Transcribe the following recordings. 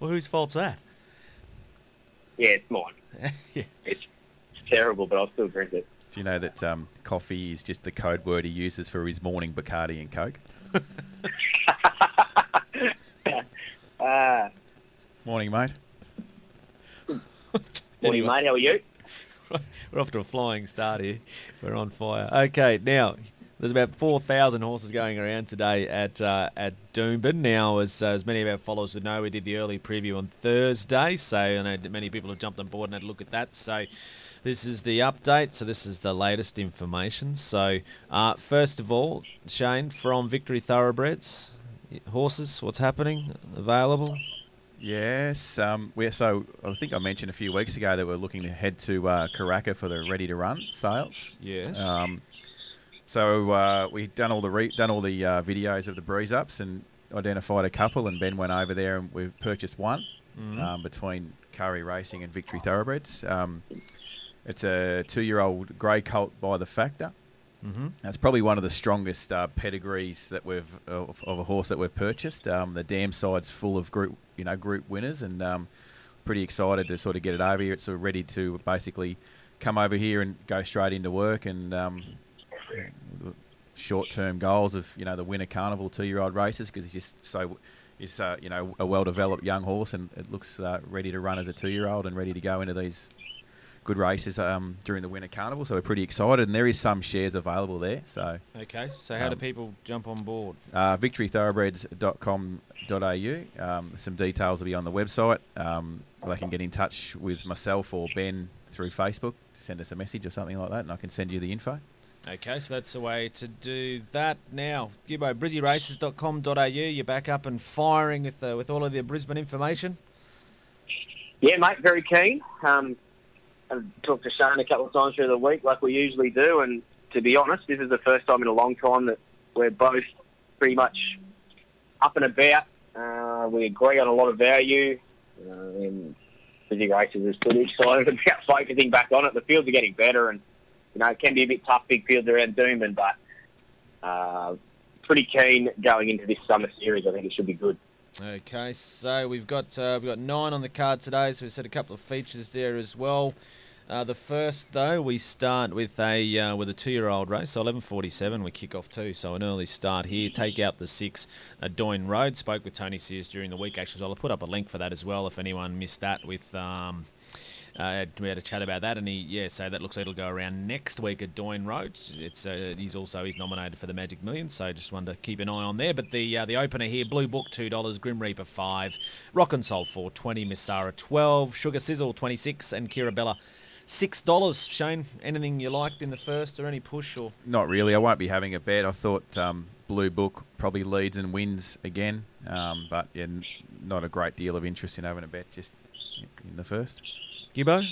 Well, whose fault's that? Yeah, it's mine. yeah. It's terrible, but I'll still drink it. Do you know that um, coffee is just the code word he uses for his morning Bacardi and Coke? Uh, Morning, mate. morning, Anyway. mate. How are you? We're off to a flying start here. We're on fire. Okay, now there's about four thousand horses going around today at uh, at Doomben. Now, as uh, as many of our followers would know, we did the early preview on Thursday, so I know many people have jumped on board and had a look at that. So. This is the update, so this is the latest information. So, uh, first of all, Shane from Victory Thoroughbreds, horses, what's happening? Available? Yes. Um, we so I think I mentioned a few weeks ago that we're looking to head to uh, Karaka for the ready to run sales. Yes. Um, so uh, we've done all the re- done all the uh, videos of the breeze ups and identified a couple, and Ben went over there and we've purchased one Mhm. um, between Curry Racing and Victory Thoroughbreds. Um, it's a two-year-old grey colt by the Factor. mm-hmm. That's probably one of the strongest uh, pedigrees that we've of, of a horse that we've purchased. Um, the dam side's full of group, you know, group winners, and um, pretty excited to sort of get it over here. It's sort of ready to basically come over here and go straight into work and um, short-term goals of you know the winter carnival two-year-old races because he's just so he's uh, you know a well-developed young horse and it looks uh, ready to run as a two-year-old and ready to go into these good races um, during the winter carnival. So we're pretty excited, and there is some shares available there. So Okay, so how do Um, people jump on board? uh, victorythoroughbreds.com.au. Um, some details will be on the website. Um, they can get in touch with myself or Ben through Facebook. Send us a message or something like that, and I can send you the info. Okay, so that's the way to do that. Now, Gibbo, brizzyraces.com.au, you're back up and firing with the, with all of the Brisbane information. Yeah, mate. Very keen. Um, I've talked to Shane a couple of times through the week, like we usually do. And to be honest, this is the first time in a long time that we're both pretty much up and about. Uh, we agree on a lot of value. Uh, and Brizzy Races is pretty excited about focusing back on it. The fields are getting better, and you know it can be a bit tough, big fields around Doomben, but uh, pretty keen going into this summer series. I think it should be good. Okay, so we've got uh, we've got nine on the card today, so we've set a couple of features there as well. Uh, the first, though, we start with a uh, with a two-year-old race. So 11:47, we kick off two. So an early start here. Take out the six, uh, Doyne Road. Spoke with Tony Sears during the week. Actually, so I'll put up a link for that as well if anyone missed that. With um, uh, we had a chat about that, and he yeah, so that looks like it'll go around next week at Doyne Road. It's uh, he's also he's nominated for the Magic Million, so just wanted to keep an eye on there. But the uh, the opener here, Blue Book two dollars, Grim Reaper five, Rock and Soul four twenty, Miss Sarah twelve, Sugar Sizzle twenty six, and Kira Bella six dollars. Shane, anything you liked in the first, or any push or Not really. I won't be having a bet. I thought um, Blue Book probably leads and wins again, um, but yeah, not a great deal of interest in having a bet just in the first. Gibbo?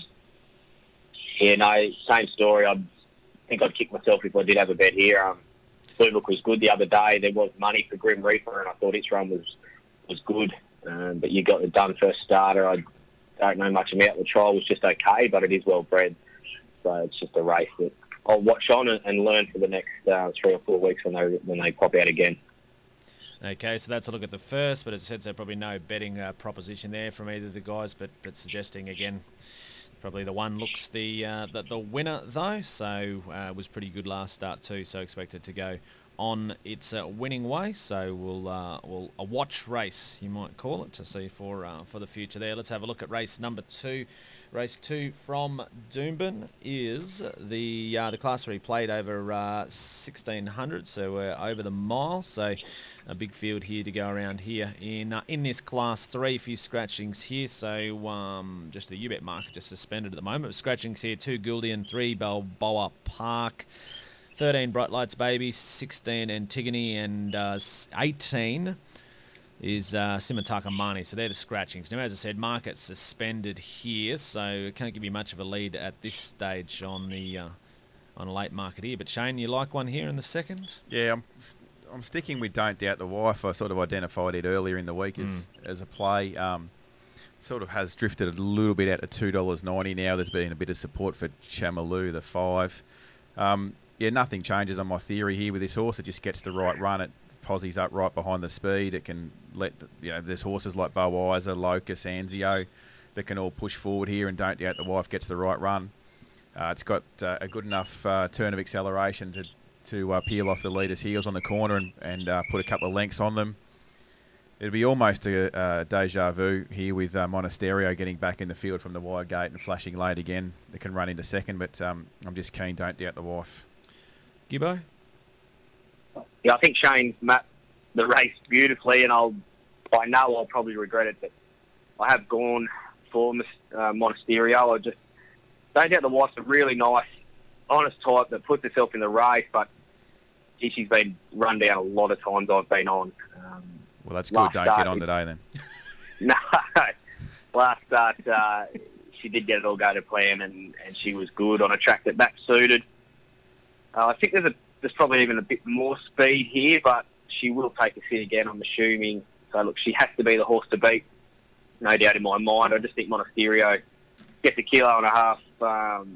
Yeah, no, same story. I think I'd kick myself if I did have a bet here. Um, Blue Book was good the other day. There was money for Grim Reaper, and I thought its run was was good. Um, but you got the done first starter. I don't know much about the trial. was just okay, but it is well bred. So it's just a race that I'll watch on and, and learn for the next uh, three or four weeks when they when they pop out again. Okay, so that's a look at the first, but as I said, so probably no betting uh, proposition there from either of the guys, but but suggesting again, probably the one looks the uh, the, the winner though. So uh, was pretty good last start too. So expected to go on its uh, winning way. So we'll uh, we'll a watch race you might call it to see for uh, for the future there. Let's have a look at race number two. Race two from Doomben is the uh, the class three played over uh, 1600, so we're over the mile. So a big field here to go around here in uh, in this class three. A few scratchings here, so um, just the UBET market just suspended at the moment. Scratchings here: two Guldian, three Balboa Park. 13 Bright Lights Baby, 16 Antigone, and uh, 18 is uh, Simataka Mani. So they're the scratchings. Now, as I said, market suspended here, so it can't give you much of a lead at this stage on the uh, on a late market here. But Shane, you like one here in the second? Yeah, I'm, I'm sticking with Don't Doubt the Wife. I sort of identified it earlier in the week as, as a play. Um, sort of has drifted a little bit out to two dollars ninety now. There's been a bit of support for Chamaloo, the five. Um, yeah, nothing changes on my theory here with this horse. It just gets the right run. It posies up right behind the speed. It can let you know. There's horses like Bowiser, Locus, Anzio that can all push forward here, and don't doubt the wife gets the right run. Uh, it's got uh, a good enough uh, turn of acceleration to to uh, peel off the leader's heels on the corner and, and uh, put a couple of lengths on them. It'll be almost a, a deja vu here with uh, Monasterio getting back in the field from the wide gate and flashing late again. It can run into second, but um, I'm just keen. Don't doubt the wife. Gibbo? Yeah, I think Shane's mapped the race beautifully, and I'll I know I'll probably regret it, but I have gone for uh, Monasterio. I just don't doubt the wife's a really nice, honest type that puts herself in the race, but gee, she's been run down a lot of times I've been on. Um, well, that's good. Don't get on today then. no, last start uh, she did get it all go to plan, and, and she was good on a track that back suited. Uh, I think there's a there's probably even a bit more speed here, but she will take a sit again. I'm assuming. So look, she has to be the horse to beat, no doubt in my mind. I just think Monasterio gets a kilo and a half um,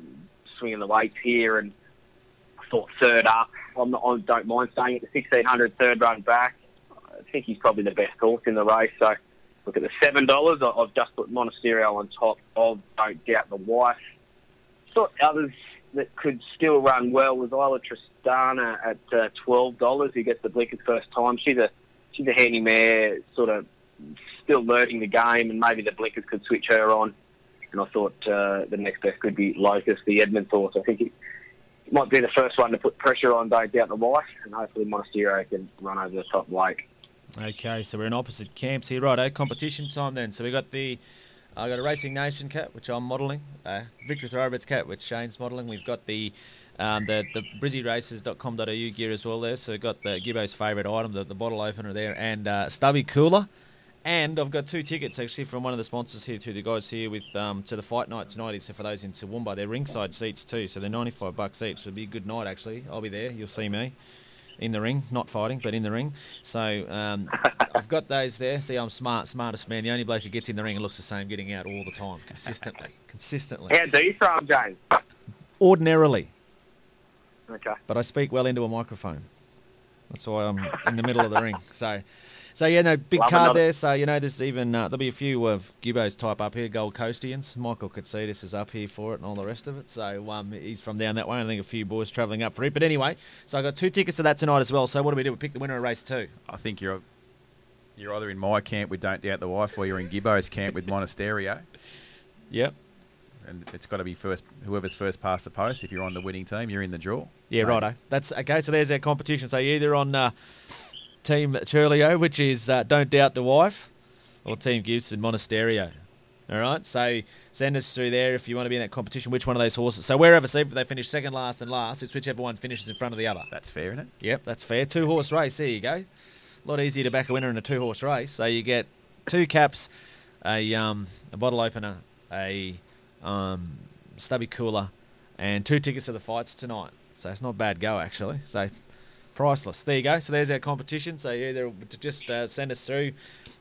swinging the weights here, and thought third up. I'm not, I don't mind saying it. The 1600 third run back. I think he's probably the best horse in the race. So look at the seven dollars. I've just put Monasterio on top of Don't Doubt the Wife. Thought others that could still run well was Isla Tristana at uh, twelve dollars. Who gets the blinkers first time? She's a she's a handy mare, sort of still learning the game, and maybe the blinkers could switch her on. And I thought uh, the next best could be Locust, the Edmund horse. I think it might be the first one to put pressure on Don't Doubt the Wife, and hopefully Monasterio can run over the top weight. Okay, so we're in opposite camps here, right? Eh? Competition time then. So we got the I got a Racing Nation cat, which I'm modelling. Uh, Victory Thoroughbreds cat, which Shane's modelling. We've got the um, the the brizzyraces.com.au gear as well there. So we've got the Gibbo's favourite item, the, the bottle opener there, and uh, Stubby Cooler. And I've got two tickets actually from one of the sponsors here through the guys here with um, to the fight night tonight. So for those in Toowoomba, they're ringside seats too, so they're 95 bucks each. So it'll be a good night actually. I'll be there. You'll see me in the ring, not fighting, but in the ring. So um, I've got those there. See, I'm smart, smartest man. The only bloke who gets in the ring and looks the same, getting out all the time, consistently, consistently. How do you throw James? Ordinarily. Okay. But I speak well into a microphone. That's why I'm in the middle of the ring. So so yeah, no big Love card another. there. So you know, there's even uh, there'll be a few of Gibbo's type up here, Gold Coastians. Michael Katsidis is up here for it, and all the rest of it. So um, he's from down that way. I think a few boys travelling up for it. But anyway, so I got two tickets to that tonight as well. So what do we do? We pick the winner of race two. I think you're you're either in my camp with Don't Doubt the Wife, or you're in Gibbo's camp with Monasterio. Yep. And it's got to be first. Whoever's first past the post. If you're on the winning team, you're in the draw. Yeah, right. righto. That's okay. So there's our competition. So you're either on. Uh, Team Churlio, which is uh, Don't Doubt the Wife, or Team Gibson Monasterio. All right, so send us through there if you want to be in that competition. Which one of those horses? So wherever, see if they finish second, last, and last, it's whichever one finishes in front of the other. That's fair, isn't it? Yep, that's fair. Two horse race. There you go. A lot easier to back a winner in a two horse race. So you get two caps, a um, a bottle opener, a um, stubby cooler, and two tickets to the fights tonight. So it's not bad go actually. So priceless. There you go. So there's our competition. So either to just uh, send us through,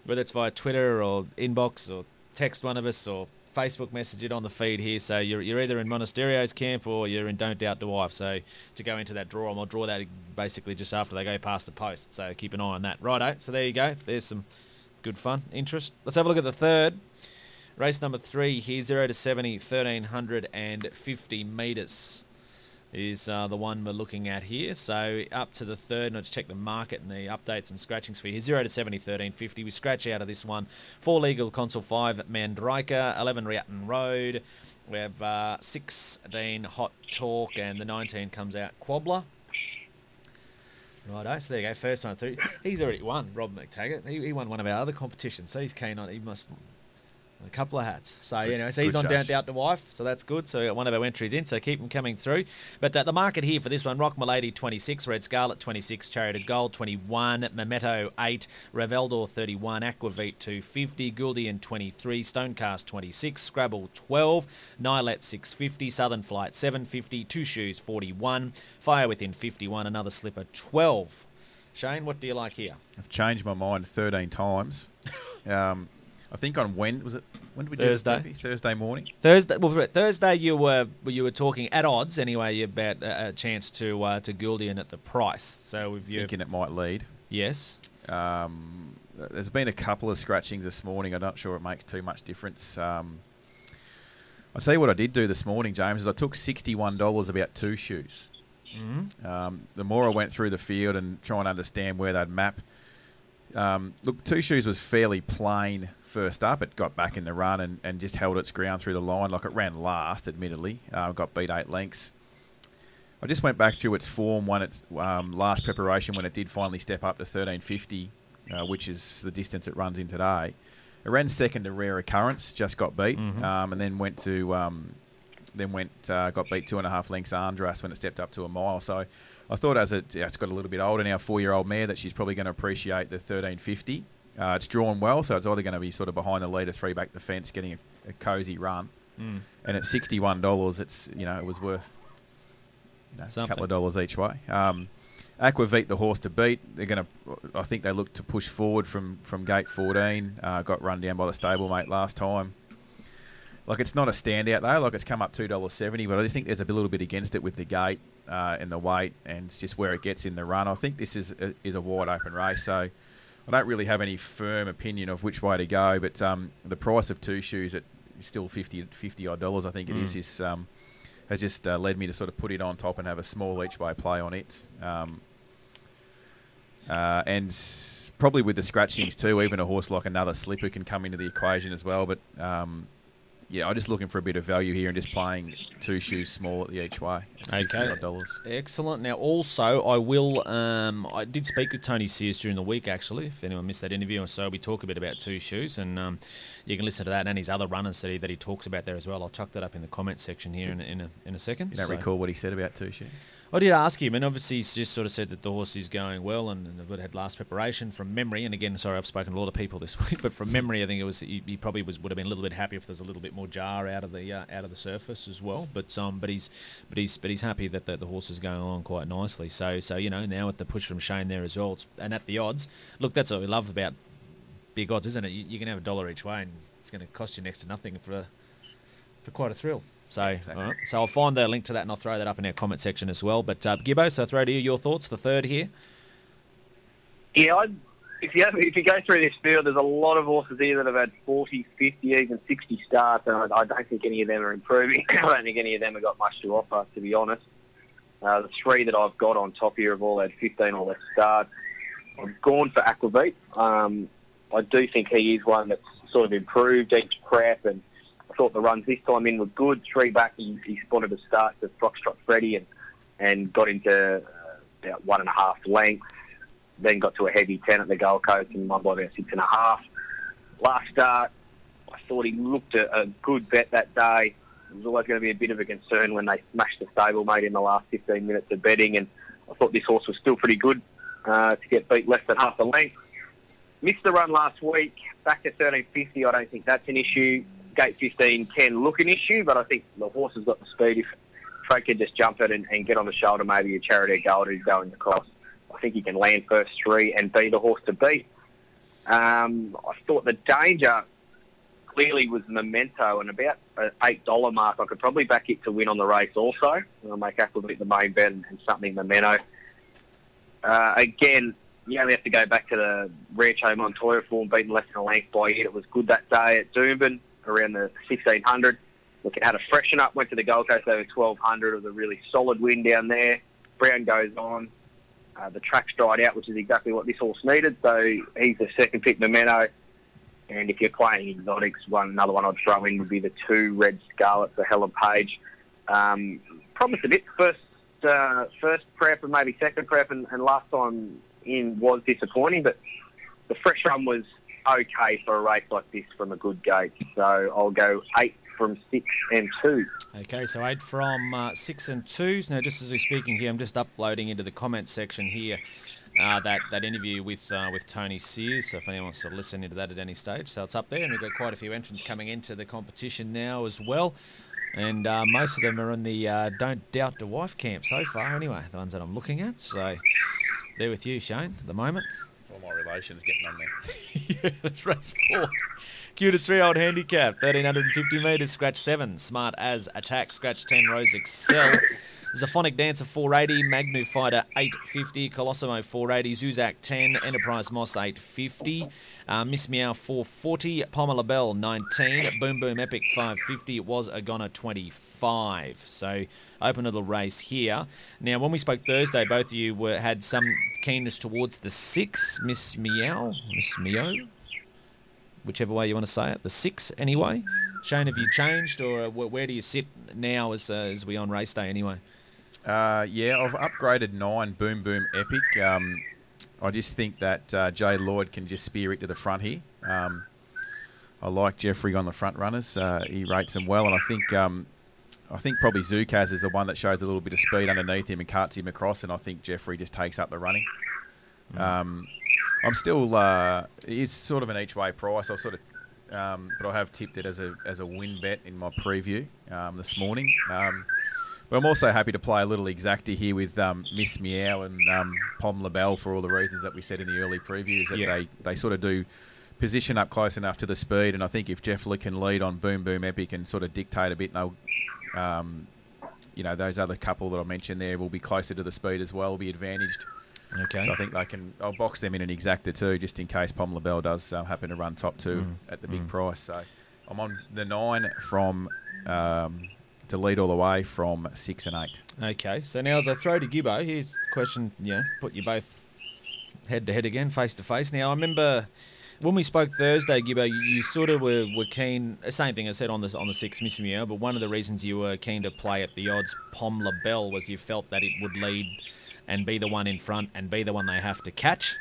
whether it's via Twitter or inbox or text one of us or Facebook message it on the feed here. So you're, you're either in Monasterio's camp or you're in Don't Doubt the Wife. So to go into that draw, and I'll draw that basically just after they go past the post. So keep an eye on that. Righto. So there you go. There's some good fun, interest. Let's have a look at the third. Race number three here, 0 to 70, 1350 metres is uh, the one we're looking at here. So up to the third, and let's check the market and the updates and scratchings for you. 0 to 70, 1350. We scratch out of this one. 4 Legal Console 5 Mandraka, 11 Riaton Road. We have uh, 16 Hot Talk, and the 19 comes out Quabbler. Righto, so there you go, first one through. He's already won, Rob McTaggart. He, he won one of our other competitions, so he's keen on. He must a couple of hats. So, you know, so he's on down Doubt the Wife, so that's good. So, one of our entries in, so keep them coming through. But uh, the market here for this one Rock Milady 26, Red Scarlet 26, Chariot of Gold 21, Memento 8, Reveldor 31, Aquavit 250, Guldian 23, Stonecast 26, Scrabble 12, Nilet 650, Southern Flight 750, Two Shoes 41, Fire Within 51, another slipper 12. Shane, what do you like here? I've changed my mind 13 times. um, I think on when was it? When did we Thursday. do Thursday morning. Thursday. Well, Thursday you were you were talking at odds anyway about a, a chance to uh, to Guldian at the price. So if you thinking it might lead. Yes. Um, there's been a couple of scratchings this morning. I'm not sure it makes too much difference. Um, I'll tell you what I did do this morning, James, is I took $61 about two shoes. Mm-hmm. Um, the more I went through the field and try and understand where they'd map, um, look, Two Shoes was fairly plain first up. It got back in the run and, and just held its ground through the line. Like it ran last, admittedly. Uh, got beat eight lengths. I just went back through its form when its um, last preparation when it did finally step up to 1350, uh, which is the distance it runs in today. It ran second to Rare Occurrence, just got beat, Mhm. um, and then went to um, then went uh, got beat two and a half lengths Andras when it stepped up to a mile. So I thought as it, it's got a little bit older now, four year old mare, that she's probably going to appreciate the 1350. Uh, it's drawn well, so it's either going to be sort of behind the leader, three back the fence, getting a, a cosy run. Mm. And at sixty one dollars, it's you know it was worth you know, a couple of dollars each way. Um, Aquavit, the horse to beat, they're going to. I think they look to push forward from from gate fourteen. Uh, got run down by the stablemate last time. Like it's not a standout though. Like it's come up two dollars seventy, but I just think there's a little bit against it with the gate uh, and the weight, and it's just where it gets in the run. I think this is a, is a wide open race, so I don't really have any firm opinion of which way to go. But um, the price of two shoes at still 50, 50 odd dollars, I think it is, Mm. is um, has just uh, led me to sort of put it on top and have a small each way play on it. Um, uh, and probably with the scratchings too, even a horse like another slipper can come into the equation as well. But um, yeah, I'm just looking for a bit of value here and just playing two shoes small at the each way. Okay. dollars. Excellent. Now, also, I will. Um, I did speak with Tony Sears during the week, actually. If anyone missed that interview, and so we talk a bit about two shoes, and um, you can listen to that and his other runners that he, that he talks about there as well. I'll chuck that up in the comments section here in, a- in a in a second. You don't So- recall what he said about two shoes? I did ask him, and obviously he's just sort of said that the horse is going well, and, and they've had last preparation from memory. And again, sorry, I've spoken to a lot of people this week, but from memory, I think it was he, he probably was would have been a little bit happy if there's a little bit more jar out of the uh, out of the surface as well. But um, but he's but he's but he's happy that the, the horse is going along quite nicely. So so you know now with the push from Shane there as well, it's, and at the odds, look, that's what we love about big odds, isn't it? You, you can have a dollar each way, and it's going to cost you next to nothing for a, for quite a thrill. So, Exactly. all right. so I'll find the link to that and I'll throw that up in our comment section as well. But uh, Gibbo, so I'll throw to you your thoughts. The third here. Yeah, I'd, if you have, if you go through this field, there's a lot of horses here that have had 40, 50, even 60 starts, and I, I don't think any of them are improving. I don't think any of them have got much to offer, to be honest. Uh, the three that I've got on top here have all had 15 or less starts. I've gone for Aquavit. Um, I do think he is one that's sort of improved each prep, and I thought the runs this time in were good. Three back, he, he spotted a start to Foxtrot Freddy and, and got into uh, about one and a half lengths then got to a heavy 10 at the Gold Coast and won by about six and a half. Last start, I thought he looked a, a good bet that day. It was always going to be a bit of a concern when they smashed the stablemate in the last 15 minutes of betting, and I thought this horse was still pretty good uh, to get beat less than half a length. Missed the run last week, back to 1350. I don't think that's an issue. Gate 15 can look an issue, but I think the horse has got the speed. If Trey can just jump it and, and get on the shoulder, maybe a Charity Gold who's going across. I think he can land first three and be the horse to beat. Um, I thought the danger clearly was Memento and about an eight dollar mark. I could probably back it to win on the race also. I'll make Aquavit the main bet and, and something Memento. Uh, again, you only have to go back to the Rancho Montoya form, beaten less than a length by it. It was good that day at Doomben around the 1600. Look, it had a freshen up, went to the Gold Coast over 1200. It was a really solid win down there. Brown goes on. Uh, the track's dried out, which is exactly what this horse needed. So he's the second pick, Memento. And if you're playing exotics, one another one I'd throw in would be the two Red Scarlet for Helen Page. Um, promised a bit first uh, first prep and maybe second prep, and, and last time in was disappointing. But the fresh run was okay for a race like this from a good gate. So I'll go eight from six and two. Okay, so eight from uh, six and two. Now, just as we're speaking here, I'm just uploading into the comments section here uh, that that interview with uh, with Tony Sears. So if anyone wants to listen into that at any stage, so it's up there, and we've got quite a few entrants coming into the competition now as well. And uh, most of them are in the uh, don't doubt the wife camp so far, anyway. The ones that I'm looking at. So they're with you, Shane, at the moment. Relations getting on there. yeah, that's race four. Cutest three old handicap, 1350 metres, scratch seven. Smart as attack, scratch 10, Rose Excel. Zaphonic Dancer 480, Magnu Fighter 850, Colossimo 480, Zuzak 10, Enterprise Moss 850, uh, Miss Meow 440, Pomela Bell 19, Boom Boom Epic 550, was Agona 25. So open the race here. Now, when we spoke Thursday, both of you were had some keenness towards the six, Miss Meow, Miss Meow, whichever way you want to say it, the six anyway. Shane, have you changed, or uh, where do you sit now as uh, as we on race day anyway? Uh, yeah, I've upgraded nine Boom Boom Epic. Um, I just think that uh, Jay Lloyd can just spear it to the front here. Um, I like Jeffrey on the front runners. Uh, he rates them well, and I think um, I think probably Zukaz is the one that shows a little bit of speed underneath him and carts him across, and I think Jeffrey just takes up the running. Um, I'm still uh, it's sort of an each way price. I'll sort of, um, but I have tipped it as a as a win bet in my preview um, this morning. Um, but I'm also happy to play a little exacta here with um, Miss Meow and um, Pom LaBelle for all the reasons that we said in the early previews that Yeah. they, they sort of do position up close enough to the speed. And I think if Jeff Lloyd can lead on Boom Boom Epic and sort of dictate a bit, and they'll, um, you know, those other couple that I mentioned there will be closer to the speed as well, will be advantaged. Okay. So I think they can. I'll box them in an exacta too, just in case Pom LaBelle does uh, happen to run top two Mm, at the big mm. price. So I'm on the nine from um, to lead all the way from six and eight. Okay, so now as I throw to Gibbo, here's a question, Yeah, put you both head to head again, face to face. Now, I remember when we spoke Thursday, Gibbo, you, you sort of were, were keen, same thing I said on the, on the six Miss but one of the reasons you were keen to play at the odds Pom LaBelle was you felt that it would lead and be the one in front and be the one they have to catch.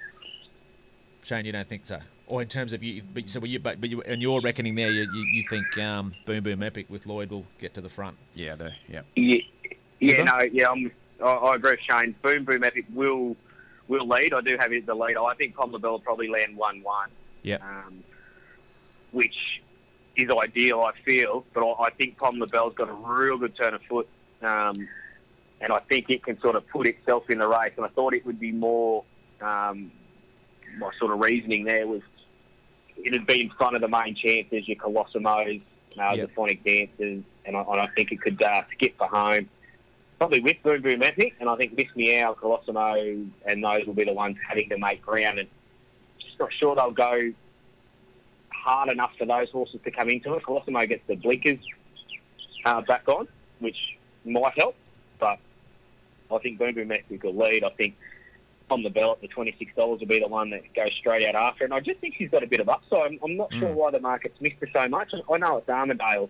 Shane, you don't think so? Or in terms of you, but, so you, but, but you, and your reckoning there, you, you, you think um, Boom Boom Epic with Lloyd will get to the front? Yeah, the, yeah. Yeah, yeah, no, yeah, I'm, I, I agree with Shane. Boom Boom Epic will will lead. I do have it the lead. I think Pom LaBelle will probably land one one. Yeah. Um, which is ideal, I feel. But I, I think Pom LaBelle's got a real good turn of foot, um, and I think it can sort of put itself in the race. And I thought it would be more. Um, my sort of reasoning there was it had been in front of the main chances, your Colossimos, uh, Yep. the Phonic Dancers, and I, and I think it could uh, skip for home. Probably with Boom Boom Epic, and I think Miss Meow, Colossimo, and those will be the ones having to make ground. And just not sure they'll go hard enough for those horses to come into it. Colossimo gets the blinkers uh, back on, which might help, but I think Boom Boom Epic will lead. I think on the belt, the twenty-six dollars will be the one that goes straight out after. And I just think she's got a bit of upside. I'm, I'm not sure Mm. why the market's missed her so much. I know it's Armidale,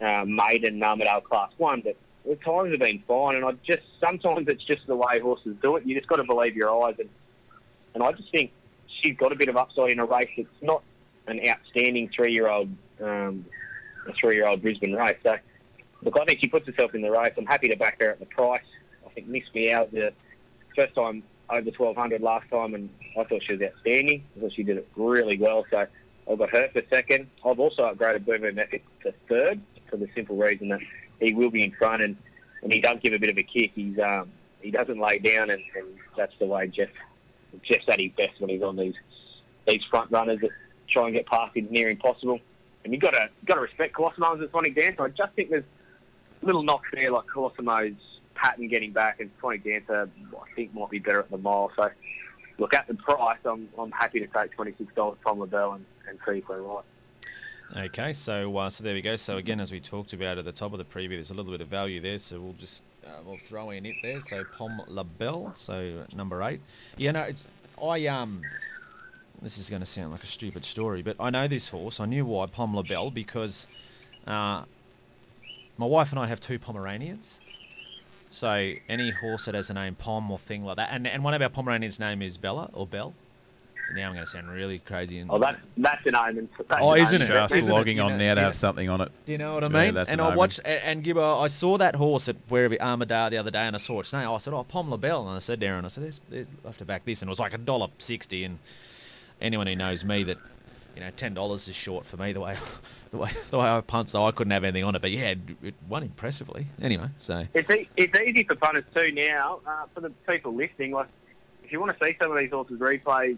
uh, maiden Armidale Class One, but the times have been fine. And I just sometimes it's just the way horses do it. You just got to believe your eyes. And and I just think she's got a bit of upside in a race. It's not an outstanding three-year-old, um, a three-year-old Brisbane race. So look, I think she puts herself in the race. I'm happy to back her at the price. I think Miss Me Out the first time over 1200 last time, and I thought she was outstanding. I thought she did it really well. So I've got her for second. I've also upgraded Boomer Boom Epic to third for the simple reason that he will be in front, and, and he does give a bit of a kick. He's um, he doesn't lay down, and, and that's the way Jeff Jeff's at his best when he's on these these front runners that try and get past him near impossible. And you've got to got to respect Colossimo's at Sonic Dancer. I just think there's little knocks there, like Colossimo's pattern getting back, and Sonic Dancer I think might be better at the mile. So look at the price. I'm I'm happy to take twenty six dollars from LaBelle and, and see if we're right. Okay, so uh, so there we go. So again, as we talked about at the top of the preview, there's a little bit of value there. So we'll just uh, we'll throw in it there. So Pom LaBelle, so number eight. Yeah, no, it's I um. This is going to sound like a stupid story, but I know this horse. I knew why Pom LaBelle because uh, my wife and I have two Pomeranians. So any horse that has a name Pom or thing like that, and and one of our Pomeranians' name is Bella or Belle. So now I'm going to sound really crazy. And Oh, that that's an omen. That's Oh, an isn't omen. it? Just Isn't it? logging You on know- now to have know- something on it. Do you know what I Yeah, mean? that's and an I omen. watched, a- and Gibbo, I saw that horse at wherever Armidale the other day, and I saw its name. I said, "Oh, Pom LaBelle," and I said, "Darren," I said, there's, there's, "I have to back this," and it was like a dollar sixty. And anyone who knows me, that you know, ten dollars is short for me the way, the way, the way I punt, so I couldn't have anything on it. But yeah, it, it won impressively. Anyway, so It's, e- it's easy for punters too now. Uh, for the people listening, like if you want to see some of these horses replays,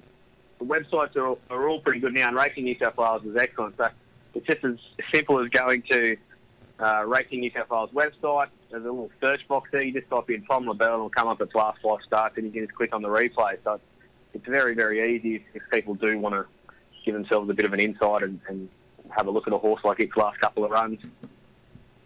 the websites are, all- are all pretty good now, and Racing New South Wales is excellent. So it's just as simple as going to uh, Racing New South Wales website. There's a little search box there. You just type in Pom LaBelle and it'll come up its last five starts and you can just click on the replay. So it's very, very easy if, if people do want to give themselves a bit of an insight and, and have a look at a horse like its last couple of runs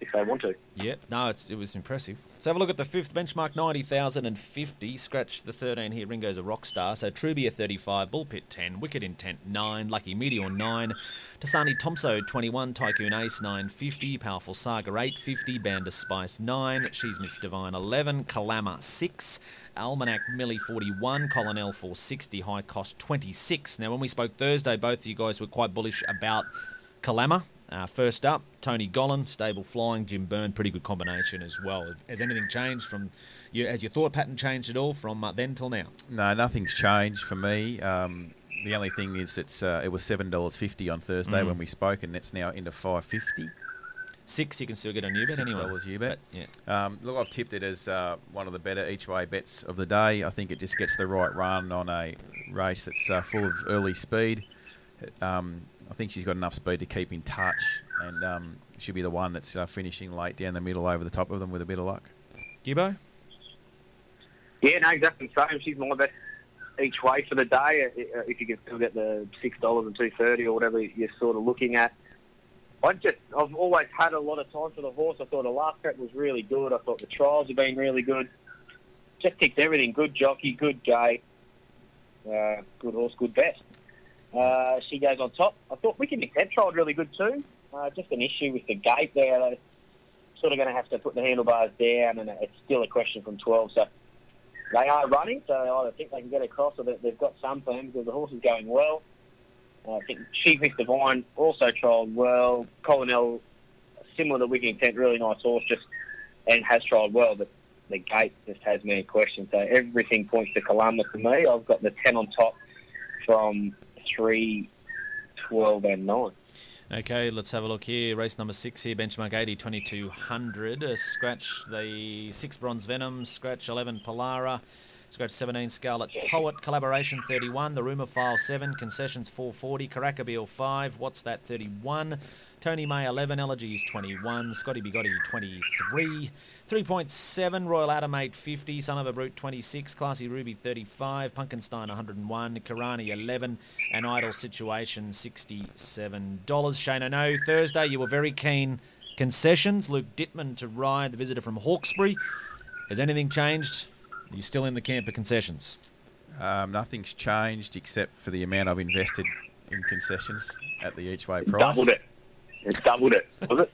if they want to. Yep. No, it's, it was impressive. Let's have a look at the fifth benchmark, 90,050. Scratch the 13 here. Ringo's a rock star. So Trubia 35, Bullpit 10, Wicked Intent 9, Lucky Meteor 9, Tasani Tomso 21, Tycoon Ace 950, Powerful Saga 850, Band of Spice 9, She's Miss Divine 11, Kalama 6, Almanac Millie 41, Colonel 460, High Cost 26. Now, when we spoke Thursday, both of you guys were quite bullish about Kalama. Uh, first up, Tony Gollan, stable flying, Jim Byrne, pretty good combination as well. Has anything changed from you? Has your thought pattern changed at all from uh, then till now? No, nothing's changed for me. Um, the only thing is it's uh, it was seven dollars fifty on Thursday Mm. when we spoke, and it's now into five fifty. Six, you can still get a new bet Six anyway. dollars you bet. Yeah. Um, look, I've tipped it as uh, one of the better each way bets of the day. I think it just gets the right run on a race that's uh, full of early speed. Um, I think she's got enough speed to keep in touch, and um, she'll be the one that's uh, finishing late down the middle over the top of them with a bit of luck. Gibbo? Yeah, no, exactly the same. She's my best each way for the day. uh, If you can still get the six dollars and two thirty or whatever you're sort of looking at. I just, I've always had a lot of time for the horse. I thought the last prep was really good. I thought the trials have been really good. Just ticked everything. Good jockey, good gate, uh, good horse, good bet. Uh, she goes on top. I thought Wicked Intent trialled really good too. Uh, just an issue with the gate there. They're sort of going to have to put the handlebars down, and it's still a question from 12. So they are running, so I either think they can get across or they've got some firm because the horse is going well. Uh, I think She's Miss Divine also trialled well. Colonel, similar to Wicked Intent, really nice horse, just and has trialled well, but the gate just has many questions. So everything points to Columbus for me. I've got the 10 on top from 3, 12 and 9. Okay, let's have a look here. Race number six here, benchmark 80, 2200. Uh, scratch the six bronze Venom, scratch 11 Polara, scratch 17 Scarlet Poet, collaboration 31, the rumour file 7, concessions 440, Caracabeel 5, what's that 31, Tony May 11, Elegies 21, Scotty Bigotti 23, 3.7, Royal Adam 850, Son of a Brute 26, Classy Ruby 35, Punkenstein 101, Karani 11, and Idle Situation $67. Shane, I know Thursday you were very keen. Concessions, Luke Dittman to ride the visitor from Hawkesbury. Has anything changed? Are you still in the camp of concessions? Um, nothing's changed except for the amount I've invested in concessions at the each way price. Doubled it. It's doubled it, was it?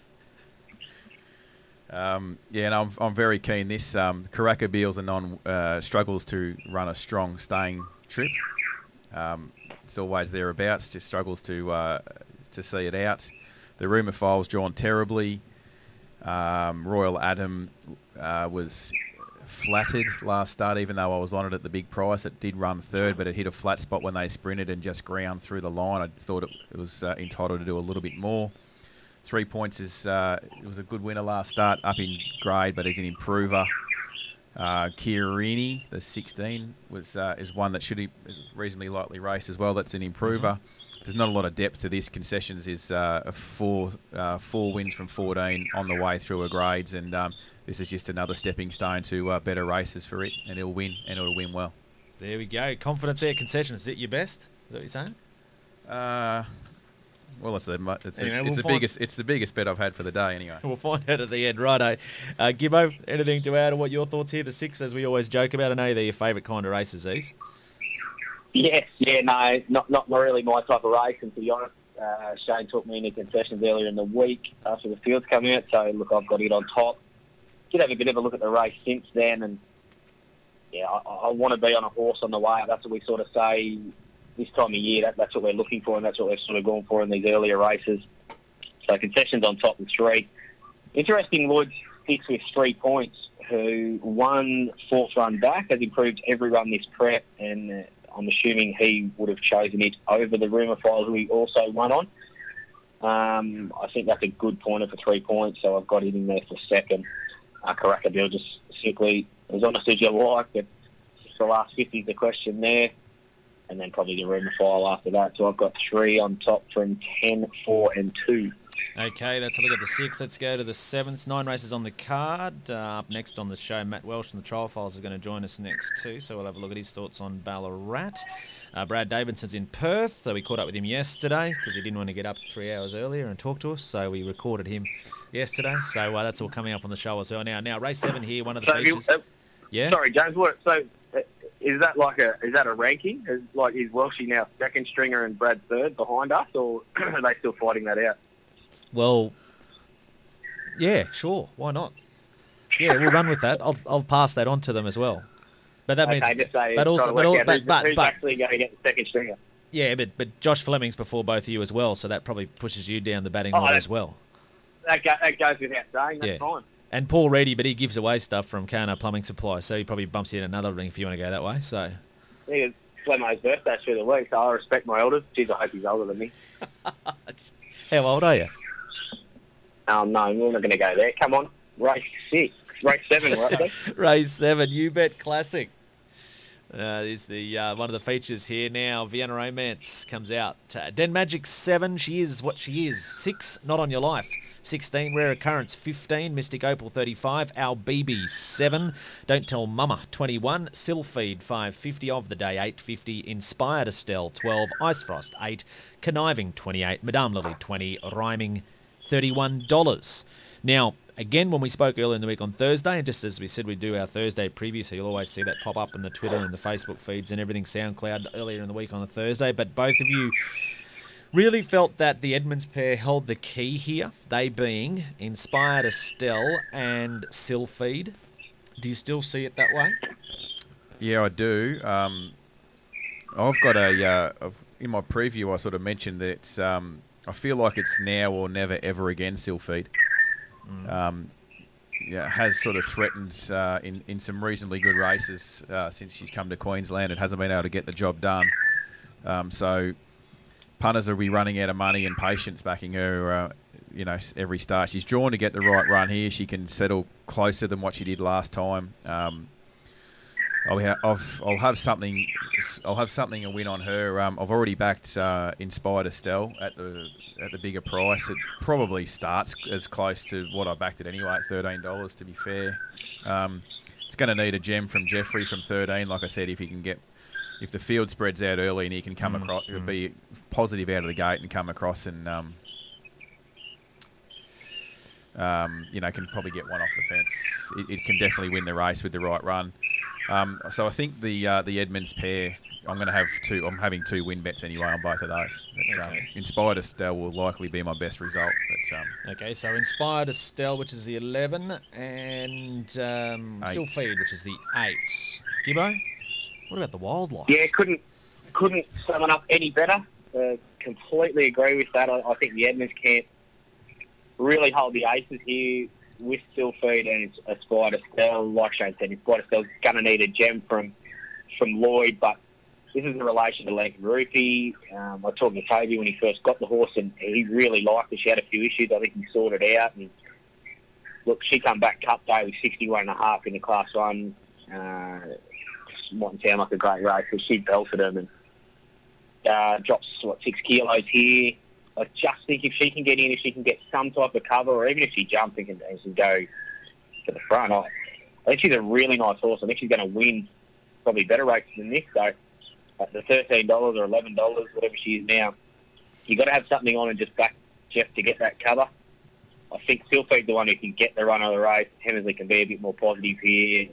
Um, yeah, and I'm, I'm very keen. This um, Karaka Beals and non uh, struggles to run a strong staying trip. Um, it's always thereabouts. Just struggles to uh, to see it out. The rumour file's drawn terribly. Um, Royal Adam uh, was flattered last start, even though I was on it at the big price. It did run third, but it hit a flat spot when they sprinted and just ground through the line. I thought it, it was uh, entitled to do a little bit more. Three points is uh, it was a good winner last start, up in grade, but he's an improver. Uh, Chiarini, the 16, was uh, is one that should be reasonably lightly raced as well. That's an improver. There's not a lot of depth to this. Concessions is uh, a four uh, four wins from 14 on the way through a grades, and um, this is just another stepping stone to uh, better races for it, and it'll win, and it'll win well. There we go. Confidence there, concessions. Is it your best? Is that what you're saying? Well, it's the mu- it's, Anyway, the, it's we'll the find- biggest it's the biggest bet I've had for the day anyway. We'll find out at the end. Righto. Uh, Gibbo, anything to add or what your thoughts here? The six, as we always joke about. I know they're your favourite kind of races, these. Yes, yeah, no, not not really my type of race. And to be honest, uh, Shane took me into concessions earlier in the week after the fields come out. So look, I've got it on top. Did have a bit of a look at the race since then, and yeah, I, I want to be on a horse on the way. That's what we sort of say this time of year. That, that's what we're looking for, and that's what we're sort of going for in these earlier races. So concessions on top with three. Interesting, Lloyd sticks with three points. Who won fourth run back has improved every run this prep, and uh, I'm assuming he would have chosen it over the rumour file, who he also won on. Um, I think that's a good pointer for three points, so I've got it in there for second. Uh, Caracabeel just simply as honest as you like, but the last 50 is the question there, and then probably the rumour file after that. So I've got three on top from 10, 4, and 2. Okay, that's a look at the sixth. Let's go to the seventh. Nine races on the card. Uh, up next on the show, Matt Welsh from the Trial Files is going to join us next too. So we'll have a look at his thoughts on Ballarat. Uh, Brad Davidson's in Perth, so we caught up with him yesterday because he didn't want to get up three hours earlier and talk to us. So we recorded him yesterday. So uh, that's all coming up on the show as well. Now, now race seven here, one of the So, you, features. uh, yeah. sorry, James. What? So, is that like a is that a ranking? Is like is Welshie now second stringer and Brad third behind us, or are they still fighting that out? Well, yeah, sure. Why not? Yeah, we'll run with that. I'll, I'll pass that on to them as well. But that means, okay, just say. but also- but work but- who's, but- who's but- actually going to get the second stringer? yeah, but but Josh Fleming's before both of you as well, so that probably pushes you down the batting Oh, that- as well. That, go, that goes without saying. That's Yeah. fine. And Paul Reedy, but he gives away stuff from Kano Plumbing Supply, so he probably bumps you in another ring if you want to go that way. So Yeah, it's Flemo's birthday through the week, so I respect my elders. Jeez, I hope he's older than me. how old are you? Um, no, we're not going to go there. Come on, race six, race seven, there. Race seven, you bet classic. Uh, is the uh, one of the features here now. Vienna Romance comes out. Uh, Den Magic seven. She is what she is. Six. Not on your life. 16, Rare Occurrence 15, Mystic Opal 35, Our BB 7, Don't Tell Mama 21, Sylpheed 550 of the day 850, Inspired Estelle 12, Ice Frost 8, Conniving 28, Madame Lily 20, Rhyming $31. Now, again, when we spoke earlier in the week on Thursday, and just as we said we do our Thursday preview, so you'll always see that pop up in the Twitter and the Facebook feeds and everything SoundCloud earlier in the week on a Thursday. But both of you really felt that the Edmonds pair held the key here, they being Inspired Estelle and Sylpheed. Do you still see it that way? Yeah, I do. Um, I've got a uh, in my preview. I sort of mentioned that um, I feel like it's now or never ever again. Sylpheed um, yeah, has sort of threatened uh, in in some reasonably good races uh, since she's come to Queensland and hasn't been able to get the job done. Um, so punters will be running out of money and patience backing her. Uh, you know, every start she's drawn to get the right run here. She can settle closer than what she did last time. Um, I'll, ha- I've, I'll have something. I'll have something a win on her. Um, I've already backed uh, Inspired Estelle at the at the bigger price. It probably starts as close to what I backed it anyway at thirteen dollars. To be fair, um, it's going to need a gem from Jeffrey from thirteen. Like I said, if he can get if the field spreads out early and he can come Mm, across, mm. be positive out of the gate and come across and um, um, you know can probably get one off the fence. It, it can definitely win the race with the right run. Um, so I think the uh, the Edmonds pair. I'm going to have two. I'm having two win bets anyway on both of those. But, um, Okay. Inspired Estelle will likely be my best result. But um, Okay, so Inspired Estelle, which is the 11, and um, Eight. Sylpheed, which is the 8. Gibbo, what about the wildlife? Yeah, couldn't couldn't sum it up any better. Uh, completely agree with that. I, I think the Edmonds camp really hold the aces here with Sylpheed and Inspired Estelle. Like Shane said, Inspired Estelle's going to need a gem from from Lloyd, but this is in relation to Lincoln Rupee. Um, I talked to Toby when he first got the horse, and he really liked it. She had a few issues. I think he sorted out. And look, she come back Cup Day with 61 and a half in the Class 1. Uh, mightn't sound like a great race, but she belted him and uh, drops what six kilos here. I just think if she can get in, if she can get some type of cover, or even if she jumps and can, and can go to the front, I, I think she's a really nice horse. I think she's going to win probably better races than this. So at the thirteen dollars or eleven dollars, whatever she is now, you got to have something on and just back Jeff to get that cover. I think Sylpheed's the one who can get the run of the race. Hemmersley can be a bit more positive here.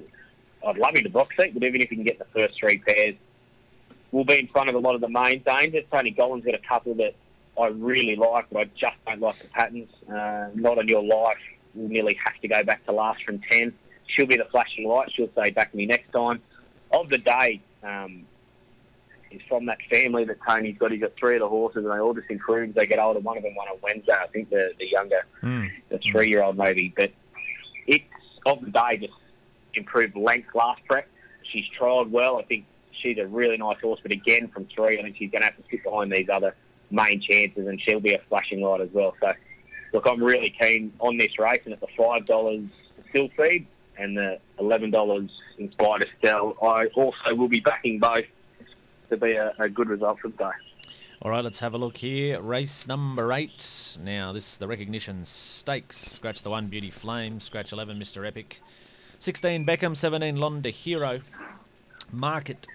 I'd love him to box seat, but even if he can get the first three pairs, we'll be in front of a lot of the main dangers. Tony Gollan's got a couple that I really like, but I just don't like the patterns. Uh, not on your life. We'll nearly have to go back to last from 10. She'll be the flashing light. She'll say, back me next time. Of the day, um, is from that family that Tony's got. He's got three of the horses, and they all just improve as they get older. One of them won on Wednesday. I think the, the younger Hmm. the three-year-old maybe, but it's of the day just improved length last prep. She's trialled well. I think she's a really nice horse, but again from three, I think she's going to have to sit behind these other main chances, and she'll be a flashing light as well. So, look, I'm really keen on this race, and at the five dollars Sylpheed and the eleven dollars Inspired Estelle, I also will be backing both to be a, a good result for the day. All right, let's have a look here. Race number eight. Now, this is the recognition stakes. Scratch the one, Beauty Flame. Scratch 11, Mr. Epic. 16, Beckham. 17, Londa Hero. Market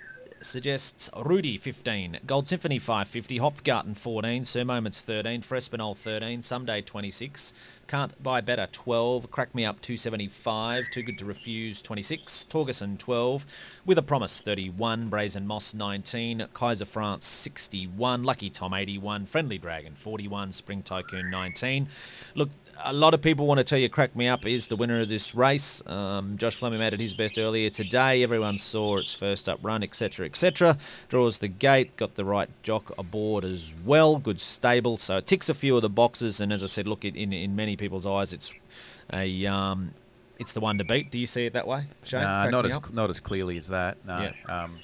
suggests Rudy 15, Gold Symphony 550, Hopgarten 14, Sir Moments 13, Frespinol 13, Someday 26, Can't Buy Better 12, Crack Me Up 275, Too Good to Refuse 26, Torgerson 12, With a Promise 31, Brazen Moss 19, Kaiser France 61, Lucky Tom 81, Friendly Dragon 41, Spring Tycoon 19. Look, a lot of people want to tell you Crack Me Up is the winner of this race. Um, Josh Fleming made it his best earlier today. Everyone saw its first up run, etc., etc. Draws the gate, got the right jock aboard as well. Good stable, so it ticks a few of the boxes. And as I said, look, in in many people's eyes, it's a um, it's the one to beat. Do you see it that way, Shane? Nah, not as not as clearly as that. No. Yeah. Um,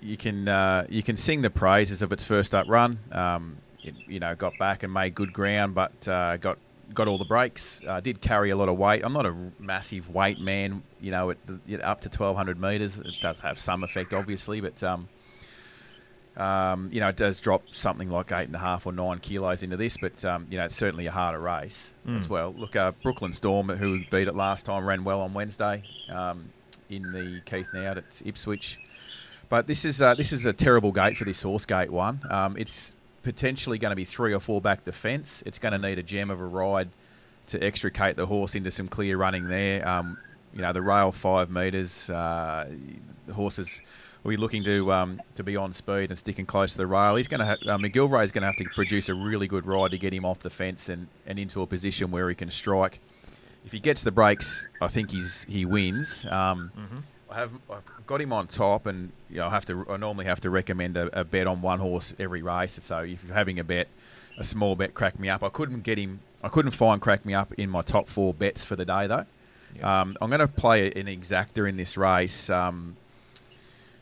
you can uh, you can sing the praises of its first up run. Um, it, you know, got back and made good ground, but uh, got got all the breaks. Uh, did carry a lot of weight. I'm not a massive weight man. You know, at, the- at up to 1,200 metres, it does have some effect, obviously, but. Um, um, you know, it does drop something like eight and a half or nine kilos into this, but um, you know, it's certainly a harder race as well. Look, uh, Brooklyn Storm, who beat it last time, ran well on Wednesday um, in the Keith Noud at Ipswich. But this is uh, this is a terrible gate for this horse gate one. Um, it's potentially going to be three or four back the fence. It's going to need a gem of a ride to extricate the horse into some clear running there. Um, you know, the rail five metres. Uh, the horses will be looking to um, to be on speed and sticking close to the rail. He's going to have, uh, McGilvray is going to have to produce a really good ride to get him off the fence and, and into a position where he can strike. If he gets the breaks, I think he's he wins. Um, I have I've got him on top, and you know, I have to. I normally have to recommend a, a bet on one horse every race. So if you're having a bet, a small bet, crack me up. I couldn't get him. I couldn't find crack me up in my top four bets for the day though. Um, I'm going to play an exactor in this race. Um,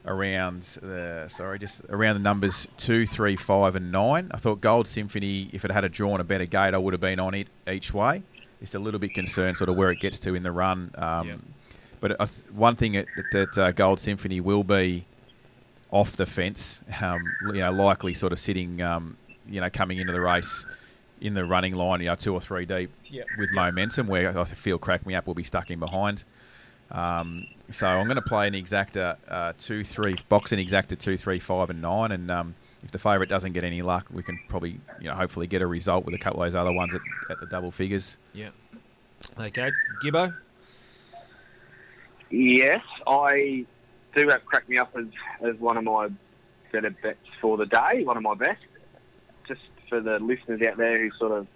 around the sorry, just around the numbers two, three, five, and nine. I thought Gold Symphony, if it had a drawn a better gate, I would have been on it each way. Just a little bit concerned, sort of where it gets to in the run. Um, Yeah. But one thing that, that uh, Gold Symphony will be off the fence, um, you know, likely sort of sitting, um, you know, coming into the race in the running line, you know, two or three deep Yep. with momentum, where I feel Crack Me Up will be stuck in behind. Um, so I'm going to play an exacta uh, two, three, box an exacta two, three, five, and nine, and um, if the favourite doesn't get any luck, we can probably, you know, hopefully get a result with a couple of those other ones at, at the double figures. Yeah. Okay, Gibbo. Yes, I do have Crack Me Up as, as one of my better bets for the day, one of my best. Just for the listeners out there who sort of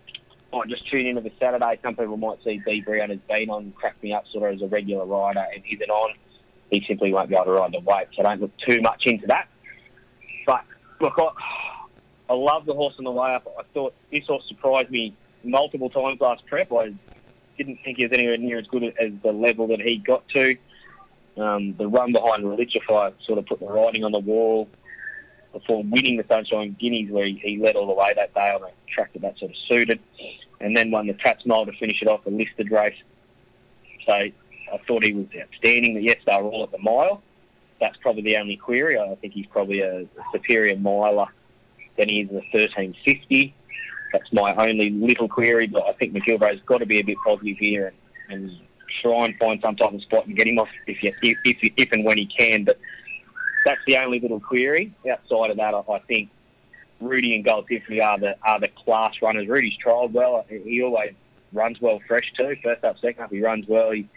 might just tune into the Saturday, some people might see D Brown has been on Crack Me Up sort of as a regular rider and isn't on. He simply won't be able to ride the weight, so don't look too much into that. But look, I, I love the horse on the way up. I thought this horse surprised me multiple times last prep. I didn't think he was anywhere near as good as the level that he got to. Um, the run behind Religify sort of put the writing on the wall before winning the Sunshine Guineas, where he, he led all the way that day on a track that that sort of suited, and then won the Tats Mile to finish it off, a listed race. So I thought he was outstanding. The Yes, they were all at the mile. That's probably the only query. I think he's probably a, a superior miler than he is in the 1350. That's my only little query, but I think McGilvray's got to be a bit positive here and, and try and find some type of spot and get him off if, you, if, if, if and when he can. But that's the only little query. Outside of that, I, I think Rudy and Gold Symphony are the are the class runners. Rudy's trialled well. He always runs well fresh too. First up, second up, he runs well. He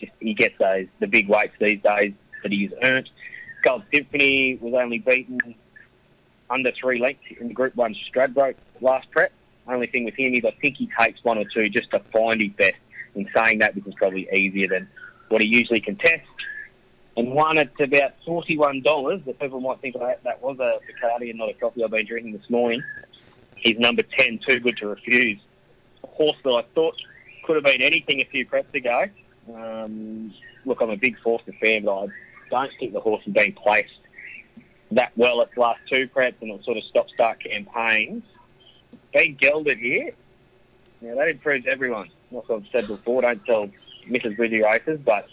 just he gets those the big weights these days that he's earned. Gold Symphony was only beaten under three lengths in the Group One Stradbroke last prep. Only thing with him is I think he takes one or two just to find his best. In saying that, this is probably easier than what he usually contests. And one at about forty-one dollars. That people might think that that was a Bacardi and not a coffee I've been drinking this morning. He's number ten, too good to refuse. A horse that I thought could have been anything a few preps ago. Um, look, I'm a big Forster fan, but I don't think the horse has been placed that well its last two preps and it sort of stop-start campaigns. Being gelded here, Now that improves everyone. Like I've said before, don't tell Mrs. Brizzy Races, but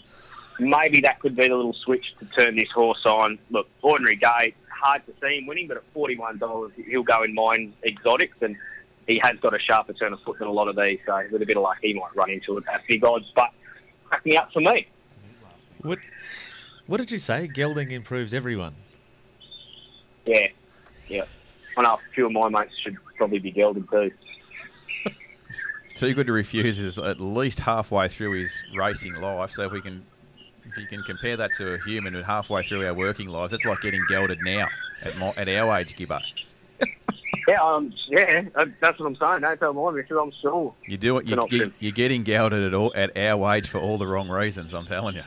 maybe that could be the little switch to turn this horse on. Look, ordinary gate, hard to see him winning, but at forty-one dollars, he'll go in mine exotics, and he has got a sharper turn of foot than a lot of these. So with a bit of luck, he might run into it at big odds. But cracking up for me. What What did you say? Gelding improves everyone. Yeah, yeah. I know a few of my mates should probably be gelded too. Too good to refuse is at least halfway through his racing life. So if we can, if you can compare that to a human and halfway through our working lives, that's like getting gelded now at my, at our age, Gibber. Yeah, um, yeah, that's what I'm saying. Don't tell my because I'm sure. you do it. You, you, you're getting gelded at all at our age for all the wrong reasons. I'm telling you.